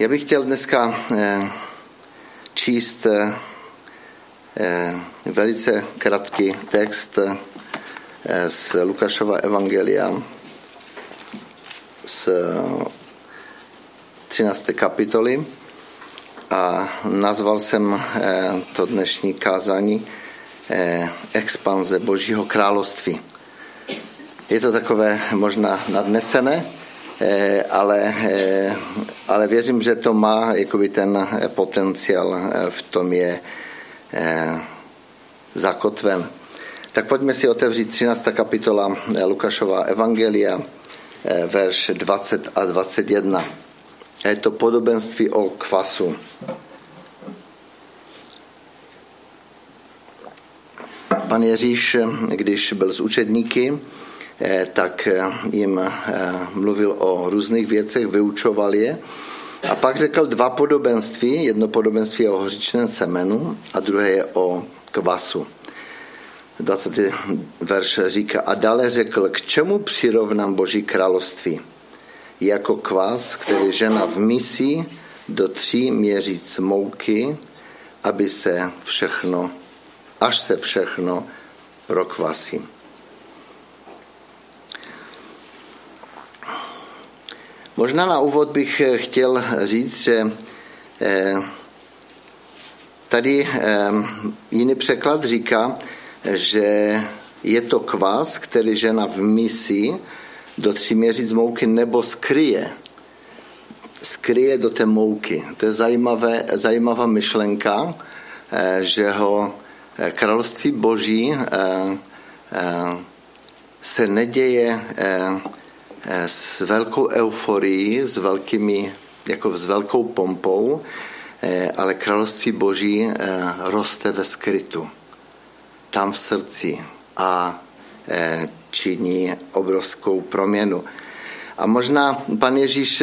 Já bych chtěl dneska eh, číst eh, velice krátký text z Lukášova Evangelia z 13. kapitoly a nazval jsem to dnešní kázání Expanze Božího království. Je to takové možná nadnesené, Eh, ale, eh, ale věřím, že to má jakoby ten potenciál eh, v tom je zakotven. Tak pojďme si otevřít 13. kapitola Lukášova Evangelia, verš 20 a 21. Je to podobenství o kvasu. Pan Ježíš, když byl s učedníky, Eh, tak eh, jim eh, mluvil o různých věcech, vyučoval je. A pak řekl dva podobenství. Jedno podobenství je o hořičném semenu a druhé je o kvasu. 20. verš říká, a dále řekl, k čemu přirovnám Boží království? Jako kvas, který žena v misi do tří měříc mouky, aby se všechno, až se všechno prokvasí. Možná na úvod bych eh, chtěl říct, že eh, tady eh, jiný překlad říká, že je to kvas, který žena v misi do tří měříc mouky nebo skryje. Skryje do té mouky. To je zajímavé, zajímavá myšlenka, že ho království boží se neděje s velkou euforií, s, velkými, jako s velkou pompou, eh, ale království boží eh, roste ve skrytu, tam v srdci a činí obrovskou proměnu. A možná pan Ježíš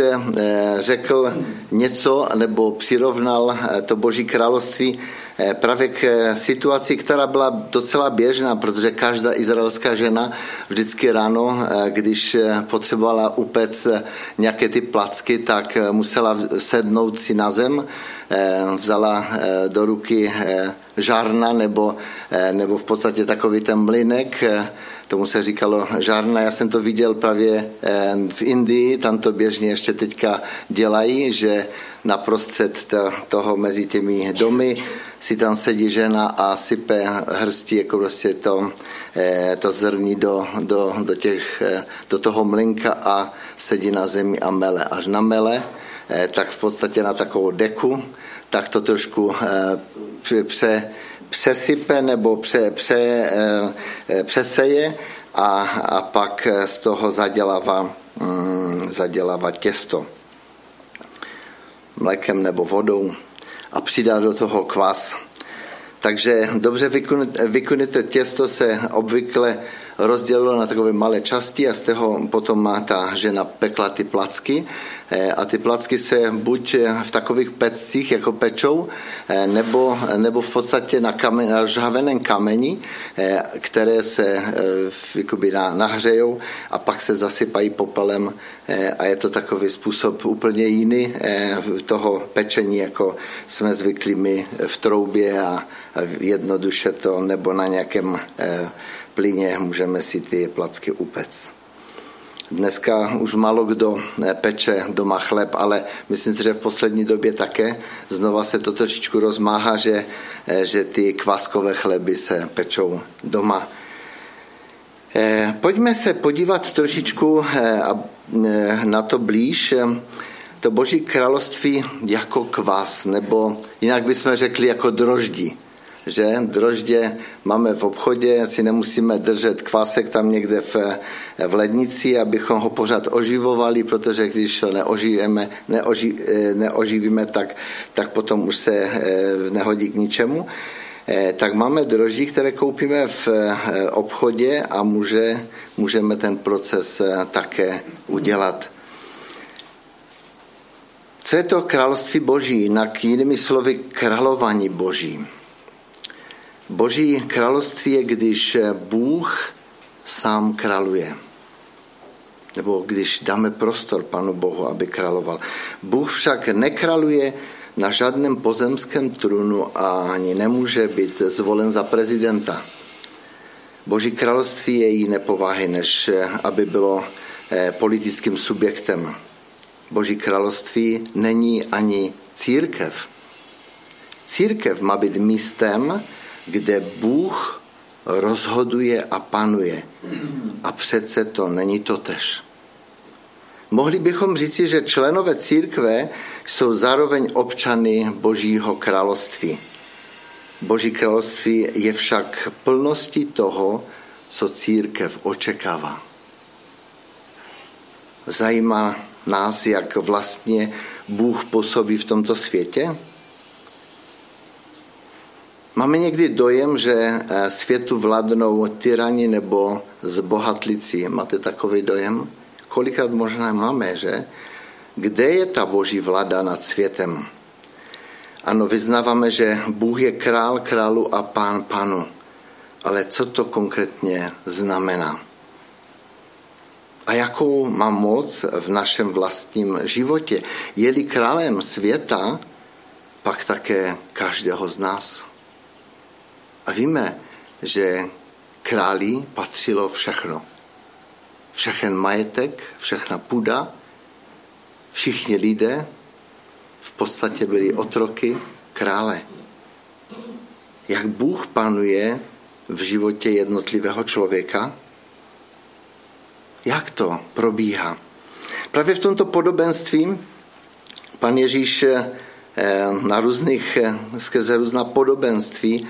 řekl něco nebo přirovnal to Boží království Eh, právě k eh, situaci, která byla docela běžná, protože každá izraelská žena vždycky ráno, eh, když potřebovala upec nějaké ty placky, tak musela sednout si na zem, vzala do ruky žárna nebo, nebo v podstatě takový ten mlinek, tomu se říkalo žárna. Já jsem to viděl právě v Indii, tam to běžně ještě teďka dělají, že naprostřed toho mezi těmi domy si tam sedí žena a sype hrstí jako prostě to, eh, to zrní do, do, do, těch, eh, do toho mlinka a sedí na zemi a mele. Až na mele, eh, tak v podstatě na takovou deku, tak to trošku pře, přesype nebo pře, pře, přeseje a, a pak z toho zadělává, mm, zadělává těsto mlékem nebo vodou a přidá do toho kvas. Takže dobře vykunuté těsto se obvykle rozdělilo na takové malé části a z toho potom má ta žena pekla ty placky. Eh, a ty placky se buď v takových pecích jako pečou, eh, nebo, nebo v podstatě na, kamen, na žhaveném kameni, které se jakoby nahřejou a pak se zasypají popelem a je to takový způsob úplně jiný toho pečení, jako jsme zvyklí my v troubě a jednoduše to nebo na nějakém plyně můžeme si ty placky upec. Dneska už málo kdo eh, peče doma chleb, ale myslím si, že v poslední době také znova se to trošičku rozmáhá, že, eh, že ty kvaskové chleby se pečou doma. Eh, pojďme se podívat trošičku na to blíž. To boží království jako kvas, nebo jinak bychom řekli jako droždí že droždě máme v obchodě, si nemusíme držet kvásek tam někde v, v lednici, abychom ho pořád oživovali, protože když ho neožijeme, neoži, neoživíme, tak, tak potom už se eh, nehodí k ničemu. Eh, tak máme droždí, které koupíme v eh, obchodě a může, můžeme ten proces také udělat. Co je to království boží, jinak jinými slovy králování boží? Boží království je, když Bůh sám králuje. nebo když dáme prostor Panu Bohu, aby královal. Bůh však nekraluje na žádném pozemském trůnu a ani nemůže být zvolen za prezidenta. Boží království je jiné povahy, než aby bylo eh, politickým subjektem. Boží království není ani církev. Církev má být místem, kde Bůh rozhoduje a panuje. A přece to není to tež. Mohli bychom říci, že členové církve jsou zároveň občany Božího království. Boží království je však plností toho, co církev očekává. Zajímá nás, jak vlastně Bůh působí v tomto světě? Máme někdy dojem, že eh, světu vládnou tyrani nebo zbohatlici. Máte takový dojem? Kolikrát možná máme, že? Kde je ta boží vláda nad světem? Ano, vyznáváme, že Bůh je král králu a pán panu. Ale co to konkrétně znamená? A jakou má moc v našem vlastním životě? Je-li králem světa, pak také každého z nás. A víme, že králi patřilo všechno. Všechen majetek, všechna půda, všichni lidé v podstatě byli otroky krále. Jak Bůh panuje v životě jednotlivého člověka? Jak to probíhá? Právě v tomto podobenství pan Ježíš eh, na různých, eh, skrze různá podobenství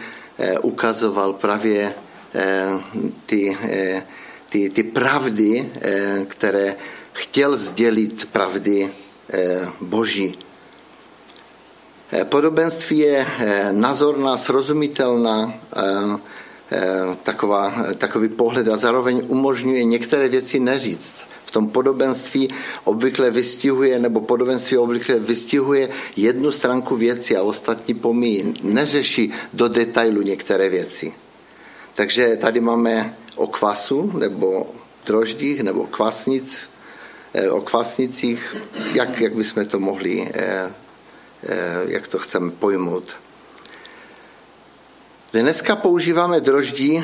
ukazoval právě eh, ty, eh, ty, ty pravdy, které chtěl sdělit pravdy Boží. Podobenství je nazorná, srozumitelná, taková, takový pohled a zároveň umožňuje některé věci neříct v tom podobenství obvykle vystihuje, nebo podobenství obvykle vystihuje jednu stránku věci a ostatní pomíjí. Neřeší do detailu některé věci. Takže tady máme o kvasu, nebo droždích, nebo kvasnic, eh, o kvasnicích, jak, jak bychom to mohli, eh, eh, jak to chceme pojmout. Dneska používáme droždí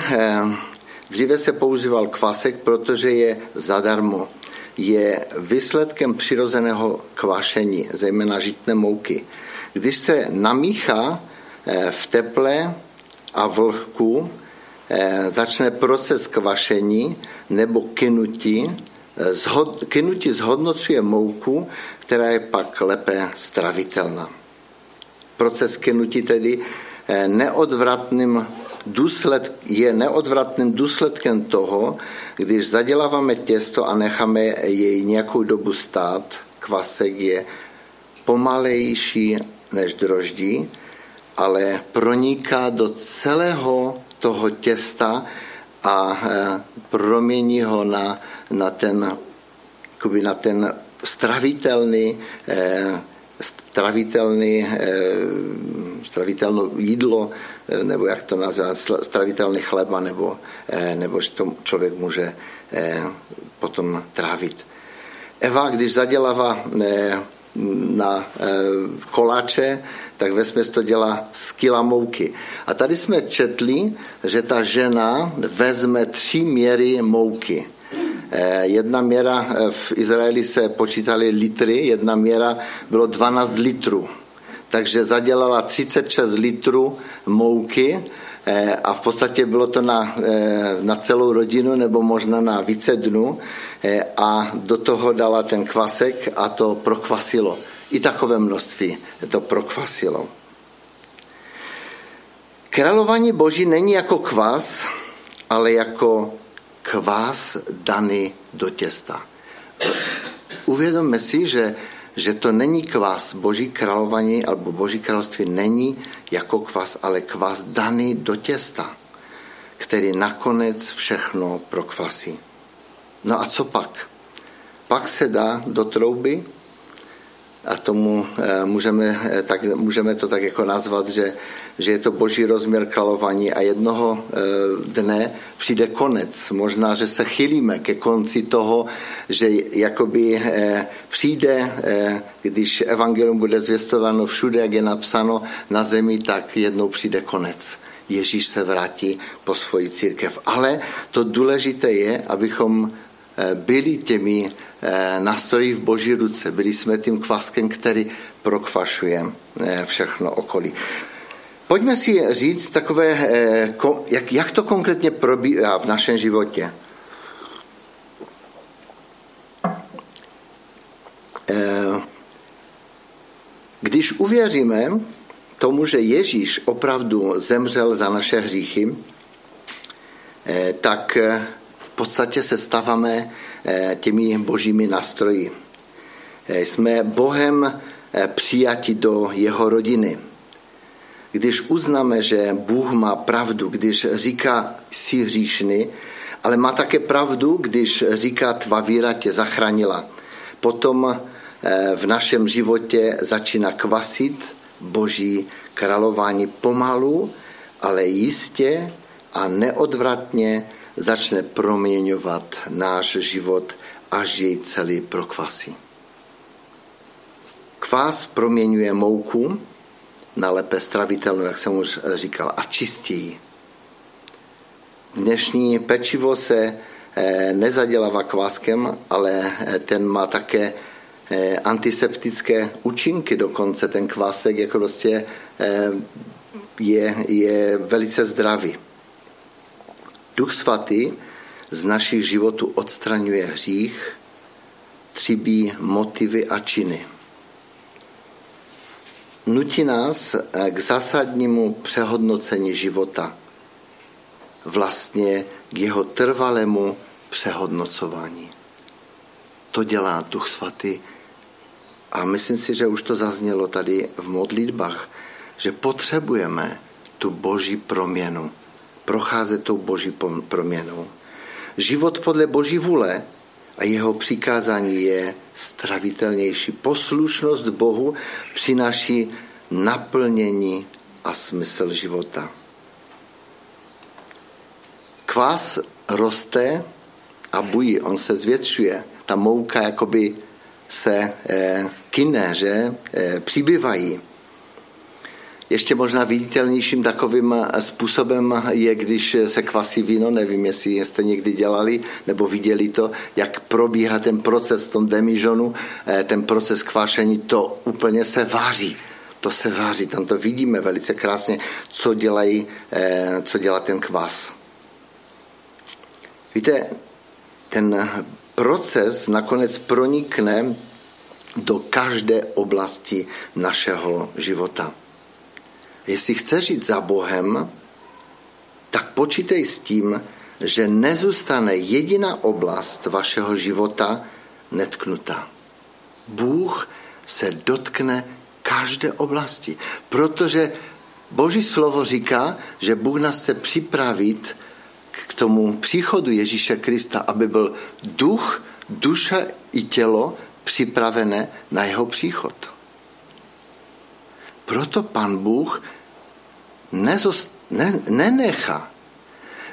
Dříve se používal kvasek, protože je zadarmo. Je výsledkem přirozeného kvašení, zejména žitné mouky. Když se namíchá eh, v teple a vlhku, eh, začne proces kvašení nebo kynutí. Eh, kynutí zhodnocuje mouku, která je pak lépe stravitelná. Proces kynutí tedy neodvratným důsled, je neodvratným důsledkem toho, když zaděláváme těsto a necháme jej nějakou dobu stát, kvasek je pomalejší než droždí, ale proniká do celého toho těsta a e, promění ho na, na ten, na ten stravitelný, e, stravitelný, stravitelné jídlo, Eh, nebo jak to nazvat, stravitelný chleba, nebo, eh, nebo že to člověk může eh, potom trávit. Eva, když zadělává na koláče, tak ve to dělá z kila mouky. A tady jsme četli, že ta žena vezme tři měry mouky. Jedna měra, v Izraeli se počítali litry, jedna měra bylo 12 litrů takže zadělala 36 litrů mouky eh, a v podstatě bylo to na, eh, na celou rodinu nebo možná na více dnů eh, a do toho dala ten kvasek a to prokvasilo. I takové množství to prokvasilo. Králování boží není jako kvas, ale jako kvás daný do těsta. Uvědomme si, že že to není kvas. Boží králování alebo Boží království není jako kvas, ale kvas daný do těsta, který nakonec všechno prokvasí. No a co pak? Pak se dá do trouby a tomu můžeme, tak, můžeme to tak jako nazvat, že že je to boží rozměr králování a jednoho eh, dne přijde konec. Možná, že se chylíme ke konci toho, že jakoby eh, přijde, eh, když evangelium bude zvěstováno všude, jak je napsáno na zemi, tak jednou přijde konec. Ježíš se vrátí po svoji církev. Ale to důležité je, abychom byli těmi nástroji v boží ruce. Byli jsme tím kvaskem, který prokvašuje všechno okolí. Pojďme si říct takové, eh, jak, jak to konkrétně probíhá v našem životě. Eh, když uvěříme tomu, že Ježíš opravdu zemřel za naše hříchy, eh, tak podstatě se stáváme těmi božími nástroji. Jsme Bohem přijati do jeho rodiny když uznáme, že Bůh má pravdu, když říká, jsi hříšný, ale má také pravdu, když říká, tvá víra tě zachránila. Potom eh, v našem životě začíná kvasit boží králování pomalu, ale jistě a neodvratně začne proměňovat náš život, až jej celý prokvasí. Kvás proměňuje mouku, na lépe stravitelnou, jak jsem už říkal, a čistí. Dnešní pečivo se eh, nezadělává kváskem, ale eh, ten má také eh, antiseptické účinky dokonce. Ten kvásek je prostě je, je velice zdravý. Duch svatý z našich životů odstraňuje hřích, třibí motivy a činy. Nutí nás eh, k zásadnímu přehodnocení života, vlastně k jeho trvalému přehodnocování. To dělá Duch Svatý. A myslím si, že už to zaznělo tady v modlitbách, že potřebujeme tu boží proměnu, procházet tou boží proměnou. Život podle boží vůle a jeho přikázání je stravitelnější. Poslušnost Bohu přináší naplnění a smysl života. Kvás roste a bují, on se zvětšuje. Ta mouka jakoby se eh, kine, že eh, přibývají. Ještě možná viditelnějším takovým eh, způsobem je, když se kvasí víno, nevím, jestli jste někdy dělali nebo viděli to, jak probíhá ten proces v tom demižonu, eh, ten proces kvašení, to úplně se váří. To se váří, tam to vidíme velice krásně, co, dělají, eh, co dělá ten kvas. Víte, ten proces nakonec pronikne do každé oblasti našeho života. Jestli chceš žít za Bohem, tak počítej s tím, že nezůstane jediná oblast vašeho života netknutá. Bůh se dotkne každé oblasti, protože Boží slovo říká, že Bůh nás chce připravit k tomu příchodu Ježíše Krista, aby byl duch, duše i tělo připravené na jeho příchod. Proto pan Bůh nezost, ne, nenechá.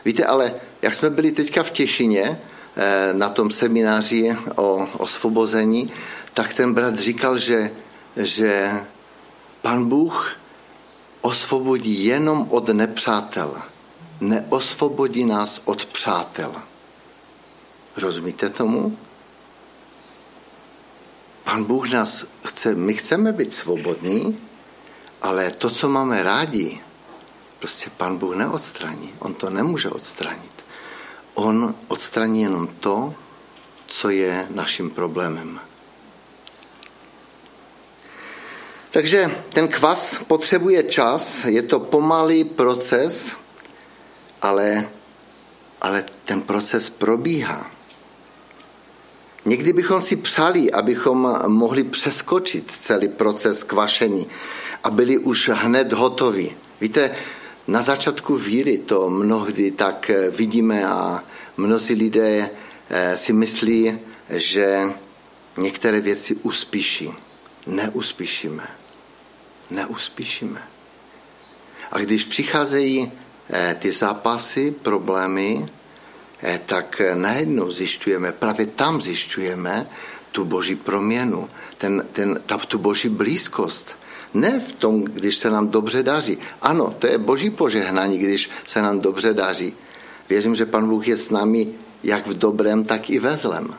Víte, ale jak jsme byli teďka v Těšině eh, na tom semináři o osvobození, tak ten brat říkal, že, že pan Bůh osvobodí jenom od nepřátel. Neosvobodí nás od přátel. Rozumíte tomu? Pan Bůh nás chce, my chceme být svobodní, ale to, co máme rádi, prostě pan Bůh neodstraní. On to nemůže odstranit. On odstraní jenom to, co je naším problémem. Takže ten kvas potřebuje čas, je to pomalý proces, ale, ale ten proces probíhá. Někdy bychom si přáli, abychom mohli přeskočit celý proces kvašení a byli už hned hotoví. Víte, na začátku víry to mnohdy tak eh, vidíme a mnozí lidé eh, si myslí, že některé věci uspíší. neuspíšíme. Neuspíšíme. A když přicházejí eh, ty zápasy, problémy, tak najednou zjišťujeme, právě tam zjišťujeme tu boží proměnu, ten, ten, ta, tu boží blízkost. Ne v tom, když se nám dobře daří. Ano, to je boží požehnání, když se nám dobře daří. Věřím, že pan Bůh je s námi jak v dobrém, tak i ve zlem.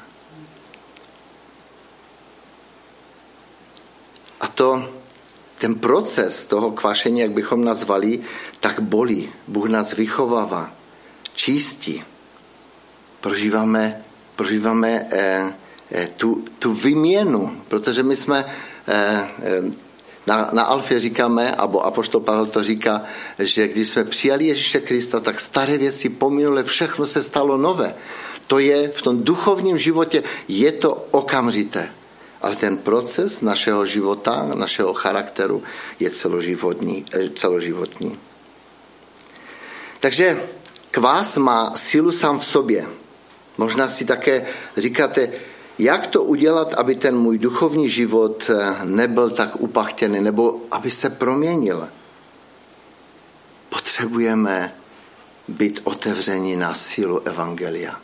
A to, ten proces toho kvašení, jak bychom nazvali, tak bolí. Bůh nás vychovává, čistí. Prožíváme, prožíváme eh, eh, tu, tu vyměnu, protože my jsme eh, eh, na, na Alfě říkáme, abo Apoštol Pavel to říká, že když jsme přijali Ježíše Krista, tak staré věci pominule, všechno se stalo nové. To je v tom duchovním životě, je to okamžité. Ale ten proces našeho života, našeho charakteru je celoživotní. Eh, celoživotní. Takže kvás má sílu sám v sobě. Možná si také říkáte, jak to udělat, aby ten můj duchovní život eh, nebyl tak upachtěný, nebo aby se proměnil? Potřebujeme být otevření na sílu Evangelia.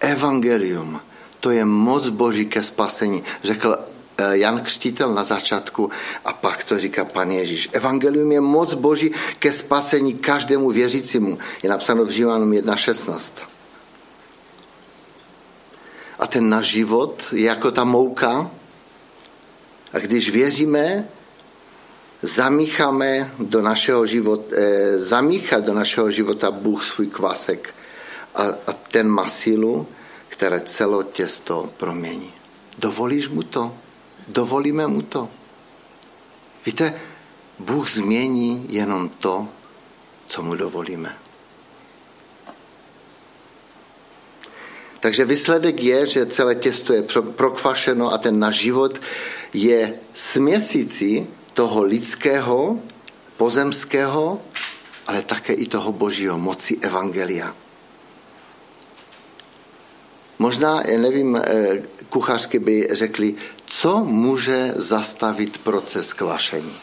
Evangelium, to je moc Boží ke spasení, řekl eh, Jan Křtitel na začátku a pak to říká pan Ježíš. Evangelium je moc Boží ke spasení každému věřícímu. Je napsáno v Živánům 1.16. A ten náš život je jako ta mouka. A když věříme, zamícháme do našeho života, eh, zamíchá do našeho života Bůh svůj kvasek a, a ten má sílu, které celo těsto promění. Dovolíš mu to? Dovolíme mu to? Víte, Bůh změní jenom to, co mu dovolíme. Takže výsledek je, že celé těsto je prokvašeno a ten náš život je směsící toho lidského, pozemského, ale také i toho božího moci evangelia. Možná, nevím, eh, kuchařky by řekli, co může zastavit proces kvašení?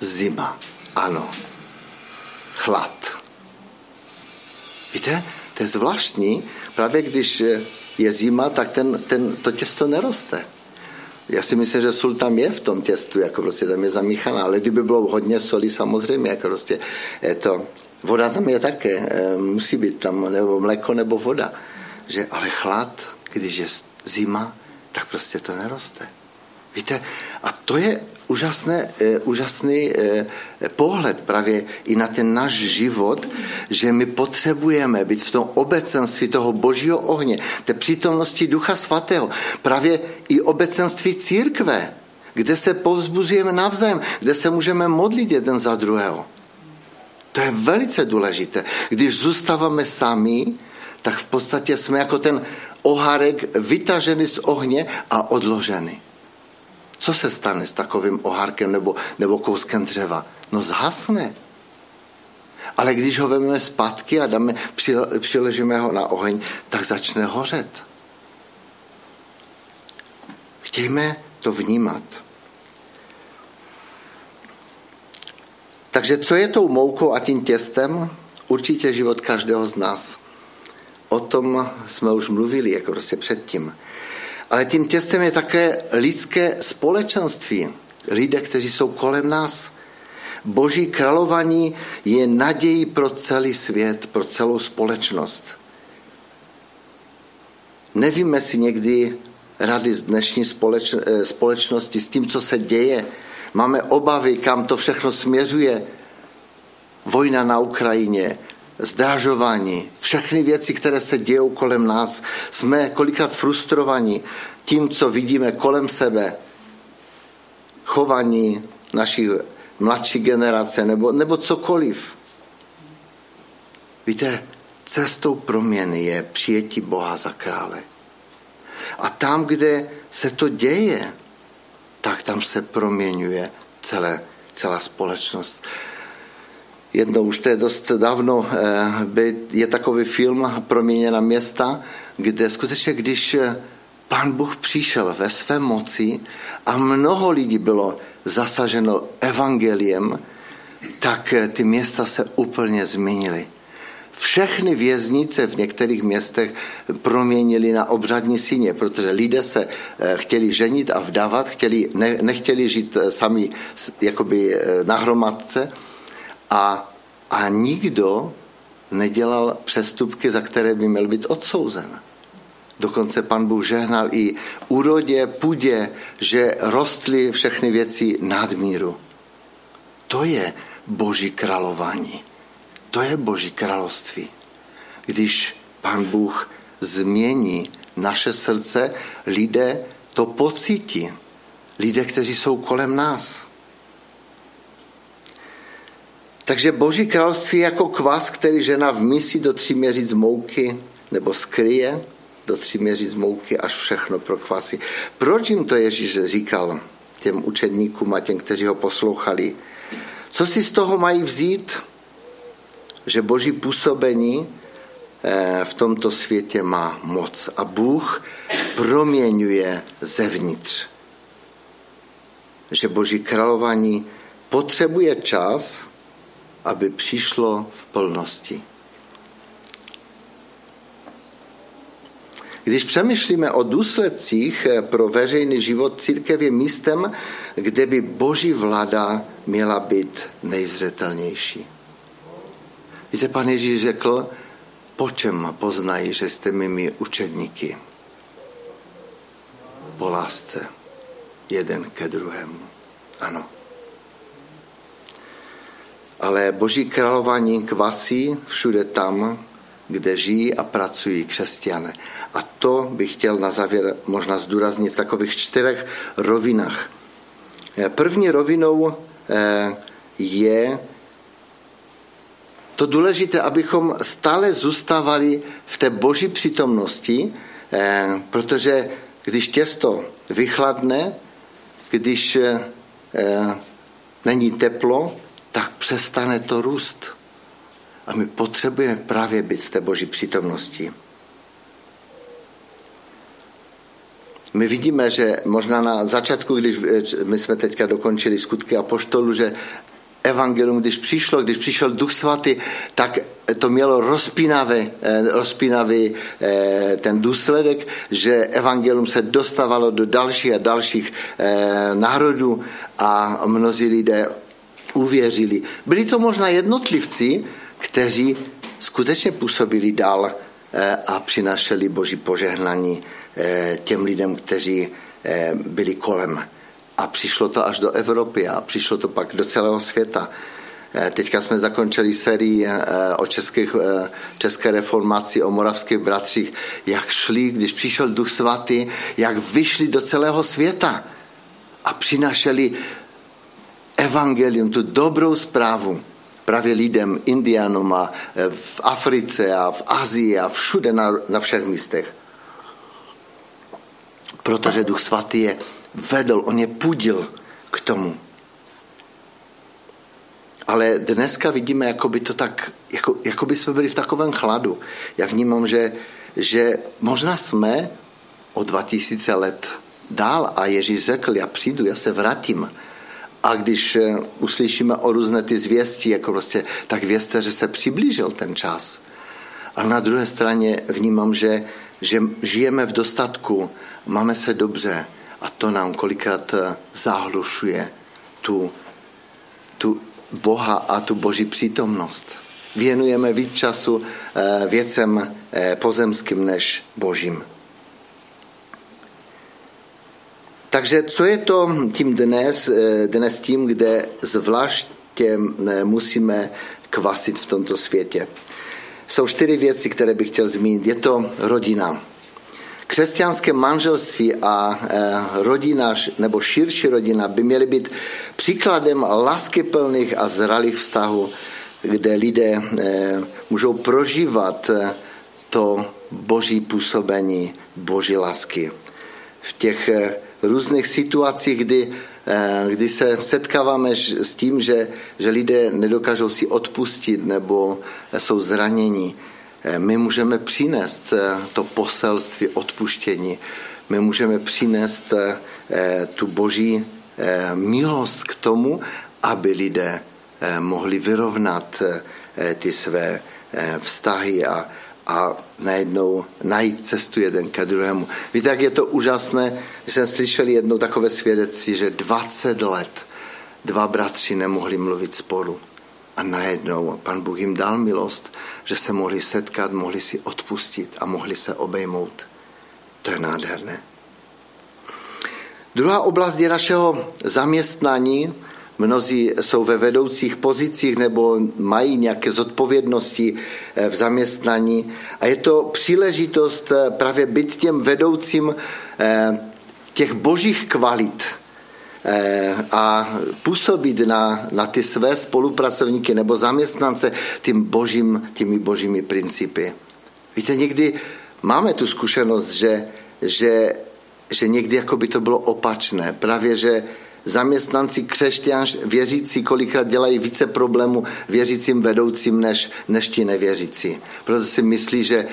Zima, ano chlad. Víte, to je zvláštní, právě když je zima, tak ten, ten, to těsto neroste. Já si myslím, že sůl tam je v tom těstu, jako prostě tam je zamíchaná, ale kdyby bylo hodně soli, samozřejmě, jako prostě je to, voda tam je také, eh, musí být tam, nebo mléko, nebo voda. Že, ale chlad, když je zima, tak prostě to neroste. Víte, a to je úžasné, eh, úžasný eh, pohled právě i na ten náš život, že my potřebujeme být v tom obecenství toho božího ohně, té přítomnosti Ducha Svatého, právě i obecenství církve, kde se povzbuzujeme navzájem, kde se můžeme modlit jeden za druhého. To je velice důležité. Když zůstáváme sami, tak v podstatě jsme jako ten ohárek vytažený z ohně a odložený. Co se stane s takovým ohárkem nebo, nebo kouskem dřeva? No zhasne. Ale když ho vezmeme zpátky a dáme, přiležíme ho na oheň, tak začne hořet. Chtějme to vnímat. Takže co je tou moukou a tím těstem? Určitě život každého z nás. O tom jsme už mluvili, jako prostě předtím. Ale tím těstem je také lidské společenství. Lidé, kteří jsou kolem nás. Boží králování je nadějí pro celý svět, pro celou společnost. Nevíme si někdy rady z dnešní společ, eh, společnosti s tím, co se děje. Máme obavy, kam to všechno směřuje. Vojna na Ukrajině, zdražování, všechny věci, které se dějou kolem nás. Jsme kolikrát frustrovaní tím, co vidíme kolem sebe, chování naší mladší generace nebo, nebo cokoliv. Víte, cestou proměny je přijetí Boha za krále. A tam, kde se to děje, tak tam se proměňuje celé, celá společnost jednou, už to je dost dávno, eh, je takový film Proměněna města, kde skutečně, když Pán Bůh přišel ve své moci a mnoho lidí bylo zasaženo evangeliem, tak ty města se úplně změnily. Všechny věznice v některých městech proměnili na obřadní síně, protože lidé se eh, chtěli ženit a vdávat, chtěli, ne, nechtěli žít eh, sami jakoby eh, na hromadce a, a nikdo nedělal přestupky, za které by měl být odsouzen. Dokonce pan Bůh žehnal i úrodě, půdě, že rostly všechny věci nadmíru. To je boží králování. To je Boží království. Když Pán Bůh změní naše srdce, lidé to pocítí. Lidé, kteří jsou kolem nás. Takže Boží království jako kvas, který žena vmísí do tří měříc mouky, nebo skryje do tří měříc mouky, až všechno prokvasí. Proč jim to Ježíš říkal těm učedníkům a těm, kteří ho poslouchali? Co si z toho mají vzít? že boží působení eh, v tomto světě má moc a Bůh proměňuje zevnitř. Že boží králování potřebuje čas, aby přišlo v plnosti. Když přemýšlíme o důsledcích eh, pro veřejný život, církev je místem, kde by boží vláda měla být nejzřetelnější. Víte, pan Ježíš řekl, po čem poznají, že jste mými učedníky? Po lásce. Jeden ke druhému. Ano. Ale boží králování kvasí všude tam, kde žijí a pracují křesťané. A to bych chtěl na závěr možná zdůraznit v takových čtyřech rovinách. První rovinou eh, je to důležité, abychom stále zůstávali v té boží přítomnosti, eh, protože když těsto vychladne, když eh, není teplo, tak přestane to růst. A my potřebujeme právě být v té boží přítomnosti. My vidíme, že možná na začátku, když eh, my jsme teďka dokončili skutky a poštolu, že evangelium, když přišlo, když přišel Duch Svatý, tak to mělo rozpínavý, eh, rozpínavý eh, ten důsledek, že evangelium se dostávalo do dalších a dalších národů a mnozí lidé uvěřili. Byli to možná jednotlivci, kteří skutečně působili dál a přinašeli boží požehnání těm lidem, kteří byli kolem a přišlo to až do Evropy a přišlo to pak do celého světa. Eh, teďka jsme zakončili sérii eh, o českých, eh, české reformaci, o moravských bratřích, jak šli, když přišel Duch Svatý, jak vyšli do celého světa a přinašeli evangelium, tu dobrou zprávu právě lidem, indianům a v Africe a v Azii a všude na, na všech místech. Protože Duch Svatý je vedl, on je pudil k tomu. Ale dneska vidíme, jako by to tak, jako, jako by jsme byli v takovém chladu. Já vnímám, že, že možná jsme o 2000 let dál a Ježíš řekl, já přijdu, já se vrátím. A když eh, uslyšíme o různé ty zvěsti, jako prostě, tak vězte, že se přiblížil ten čas. A na druhé straně vnímám, že, že žijeme v dostatku, máme se dobře, a to nám kolikrát eh, zahlušuje tu, tu Boha a tu Boží přítomnost. Věnujeme víc času eh, věcem pozemským než Božím. Takže co je to tím dnes, dnes tím, kde zvláště musíme kvasit v tomto světě? Jsou čtyři věci, které bych chtěl zmínit. Je to rodina křesťanské manželství a e, rodina nebo širší rodina by měly být příkladem láskyplných a zralých vztahů, kde lidé můžou prožívat to boží působení, boží lásky. V těch různých situacích, kdy, kdy se setkáváme s tím, že, že lidé nedokážou si odpustit nebo jsou zranění, my můžeme přinést to poselství odpuštění. My můžeme přinést tu boží milost k tomu, aby lidé mohli vyrovnat ty své vztahy a, a najednou najít cestu jeden ke druhému. Víte, jak je to úžasné, že jsem slyšel jedno takové svědectví, že 20 let dva bratři nemohli mluvit spolu. A najednou pan Bůh jim dal milost, že se mohli setkat, mohli si odpustit a mohli se obejmout. To je nádherné. Druhá oblast je našeho zaměstnání, Mnozí jsou ve vedoucích pozicích nebo mají nějaké zodpovědnosti eh, v zaměstnání a je to příležitost eh, právě být těm vedoucím eh, těch božích kvalit a působit na, na ty své spolupracovníky nebo zaměstnance tím božím, těmi božími principy. Víte, někdy máme tu zkušenost, že, že, že někdy jako by to bylo opačné. Právě, že zaměstnanci křesťan, věřící kolikrát dělají více problémů věřícím vedoucím než, než ti nevěřící. Proto si myslí, že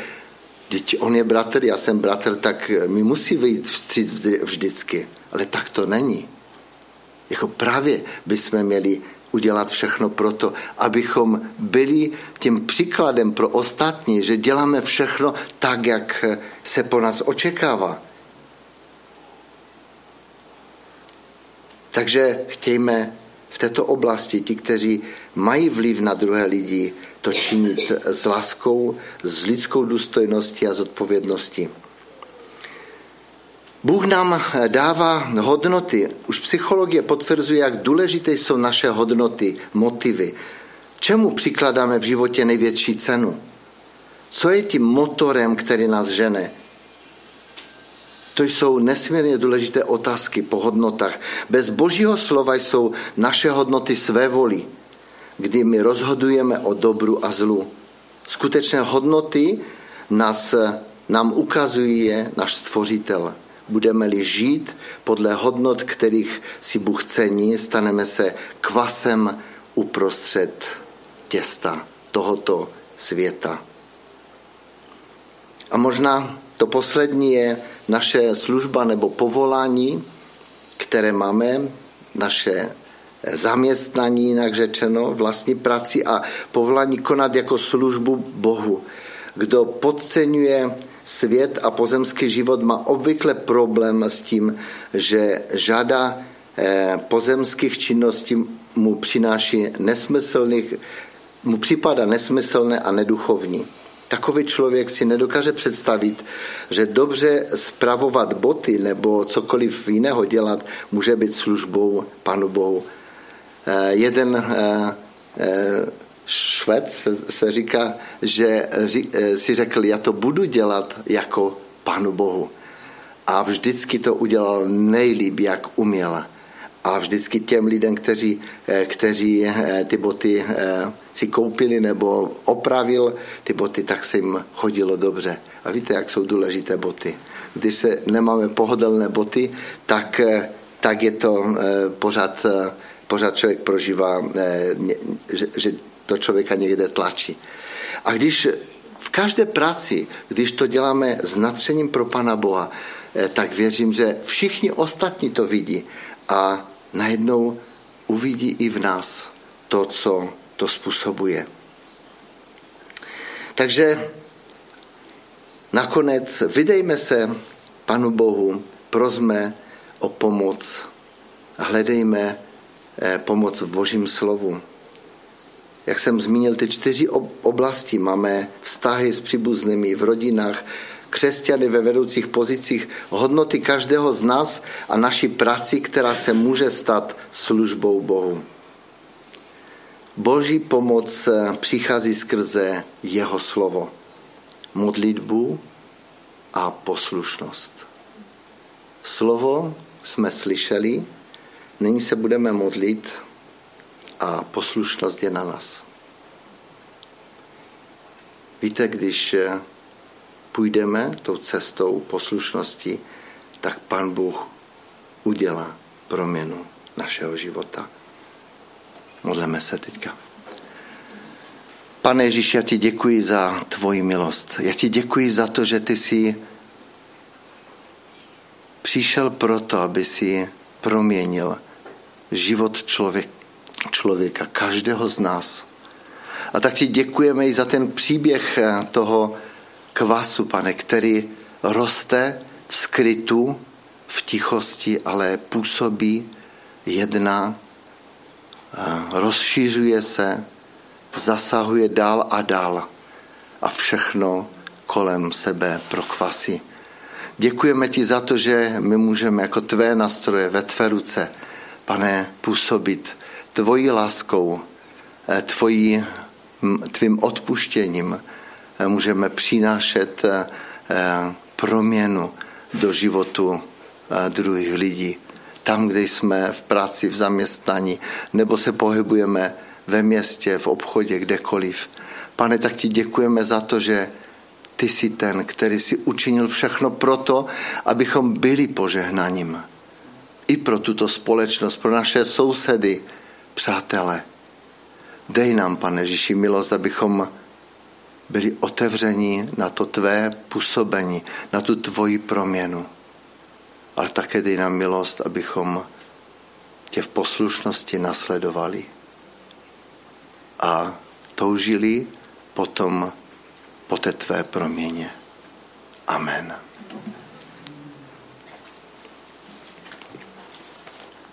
Teď on je bratr, já jsem bratr, tak mi musí vyjít vstříc vždycky. Ale tak to není. Jako právě bychom měli udělat všechno proto, abychom byli tím příkladem pro ostatní, že děláme všechno tak, jak se po nás očekává. Takže chtějme v této oblasti ti, kteří mají vliv na druhé lidi, to činit s láskou, s lidskou důstojností a zodpovědností. Bůh nám dává hodnoty. Už psychologie potvrzuje, jak důležité jsou naše hodnoty, motivy. Čemu přikladáme v životě největší cenu? Co je tím motorem, který nás žene? To jsou nesmírně důležité otázky po hodnotách. Bez božího slova jsou naše hodnoty své voli, kdy my rozhodujeme o dobru a zlu. Skutečné hodnoty nás, nám ukazuje náš stvořitel. Budeme-li žít podle hodnot, kterých si Bůh cení, staneme se kvasem uprostřed těsta tohoto světa. A možná to poslední je naše služba nebo povolání, které máme, naše zaměstnání, jinak řečeno, vlastní práci a povolání konat jako službu Bohu. Kdo podceňuje svět a pozemský život, má obvykle problém s tím, že žáda eh, pozemských činností mu přináší nesmyslných, mu připadá nesmyslné a neduchovní. Takový člověk si nedokáže představit, že dobře spravovat boty nebo cokoliv jiného dělat může být službou Panu Bohu. Eh, jeden eh, eh, švec se říká, že si řekl, já to budu dělat jako Panu Bohu. A vždycky to udělal nejlíp, jak uměla a vždycky těm lidem, kteří, eh, kteří eh, ty boty eh, si koupili nebo opravil ty boty, tak se jim chodilo dobře. A víte, jak jsou důležité boty. Když se nemáme pohodlné boty, tak, tak je to pořád, pořád člověk prožívá, že, že to člověka někde tlačí. A když v každé práci, když to děláme s natřením pro Pana Boha, tak věřím, že všichni ostatní to vidí a najednou uvidí i v nás to, co to způsobuje. Takže nakonec vydejme se Panu Bohu, prozme o pomoc, hledejme eh, pomoc v Božím slovu. Jak jsem zmínil, ty čtyři oblasti máme vztahy s příbuznými v rodinách, křesťany ve vedoucích pozicích, hodnoty každého z nás a naší práci, která se může stát službou Bohu. Boží pomoc přichází skrze jeho slovo, modlitbu a poslušnost. Slovo jsme slyšeli, nyní se budeme modlit a poslušnost je na nás. Víte, když půjdeme tou cestou poslušnosti, tak Pan Bůh udělá proměnu našeho života. Modleme se teďka. Pane Ježíši, já ti děkuji za tvoji milost. Já ti děkuji za to, že ty jsi přišel proto, aby si proměnil život člověk, člověka, každého z nás. A tak ti děkujeme i za ten příběh toho kvasu, pane, který roste v skrytu, v tichosti, ale působí, jedná, rozšířuje se, zasahuje dál a dál a všechno kolem sebe prokvasí. Děkujeme ti za to, že my můžeme jako tvé nastroje ve tvé ruce, pane, působit tvojí láskou, eh, tvojí, tvým odpuštěním. Eh, můžeme přinášet eh, proměnu do životu druhých lidí. Tam, kde jsme v práci, v zaměstnání, nebo se pohybujeme ve městě, v obchodě, kdekoliv. Pane, tak ti děkujeme za to, že ty jsi ten, který si učinil všechno proto, abychom byli požehnaním. I pro tuto společnost, pro naše sousedy, přátele. Dej nám, pane Ježíši, milost, abychom byli otevření na to tvé působení, na tu tvoji proměnu. Ale také dej nám milost, abychom tě v poslušnosti nasledovali a toužili potom po té tvé proměně. Amen.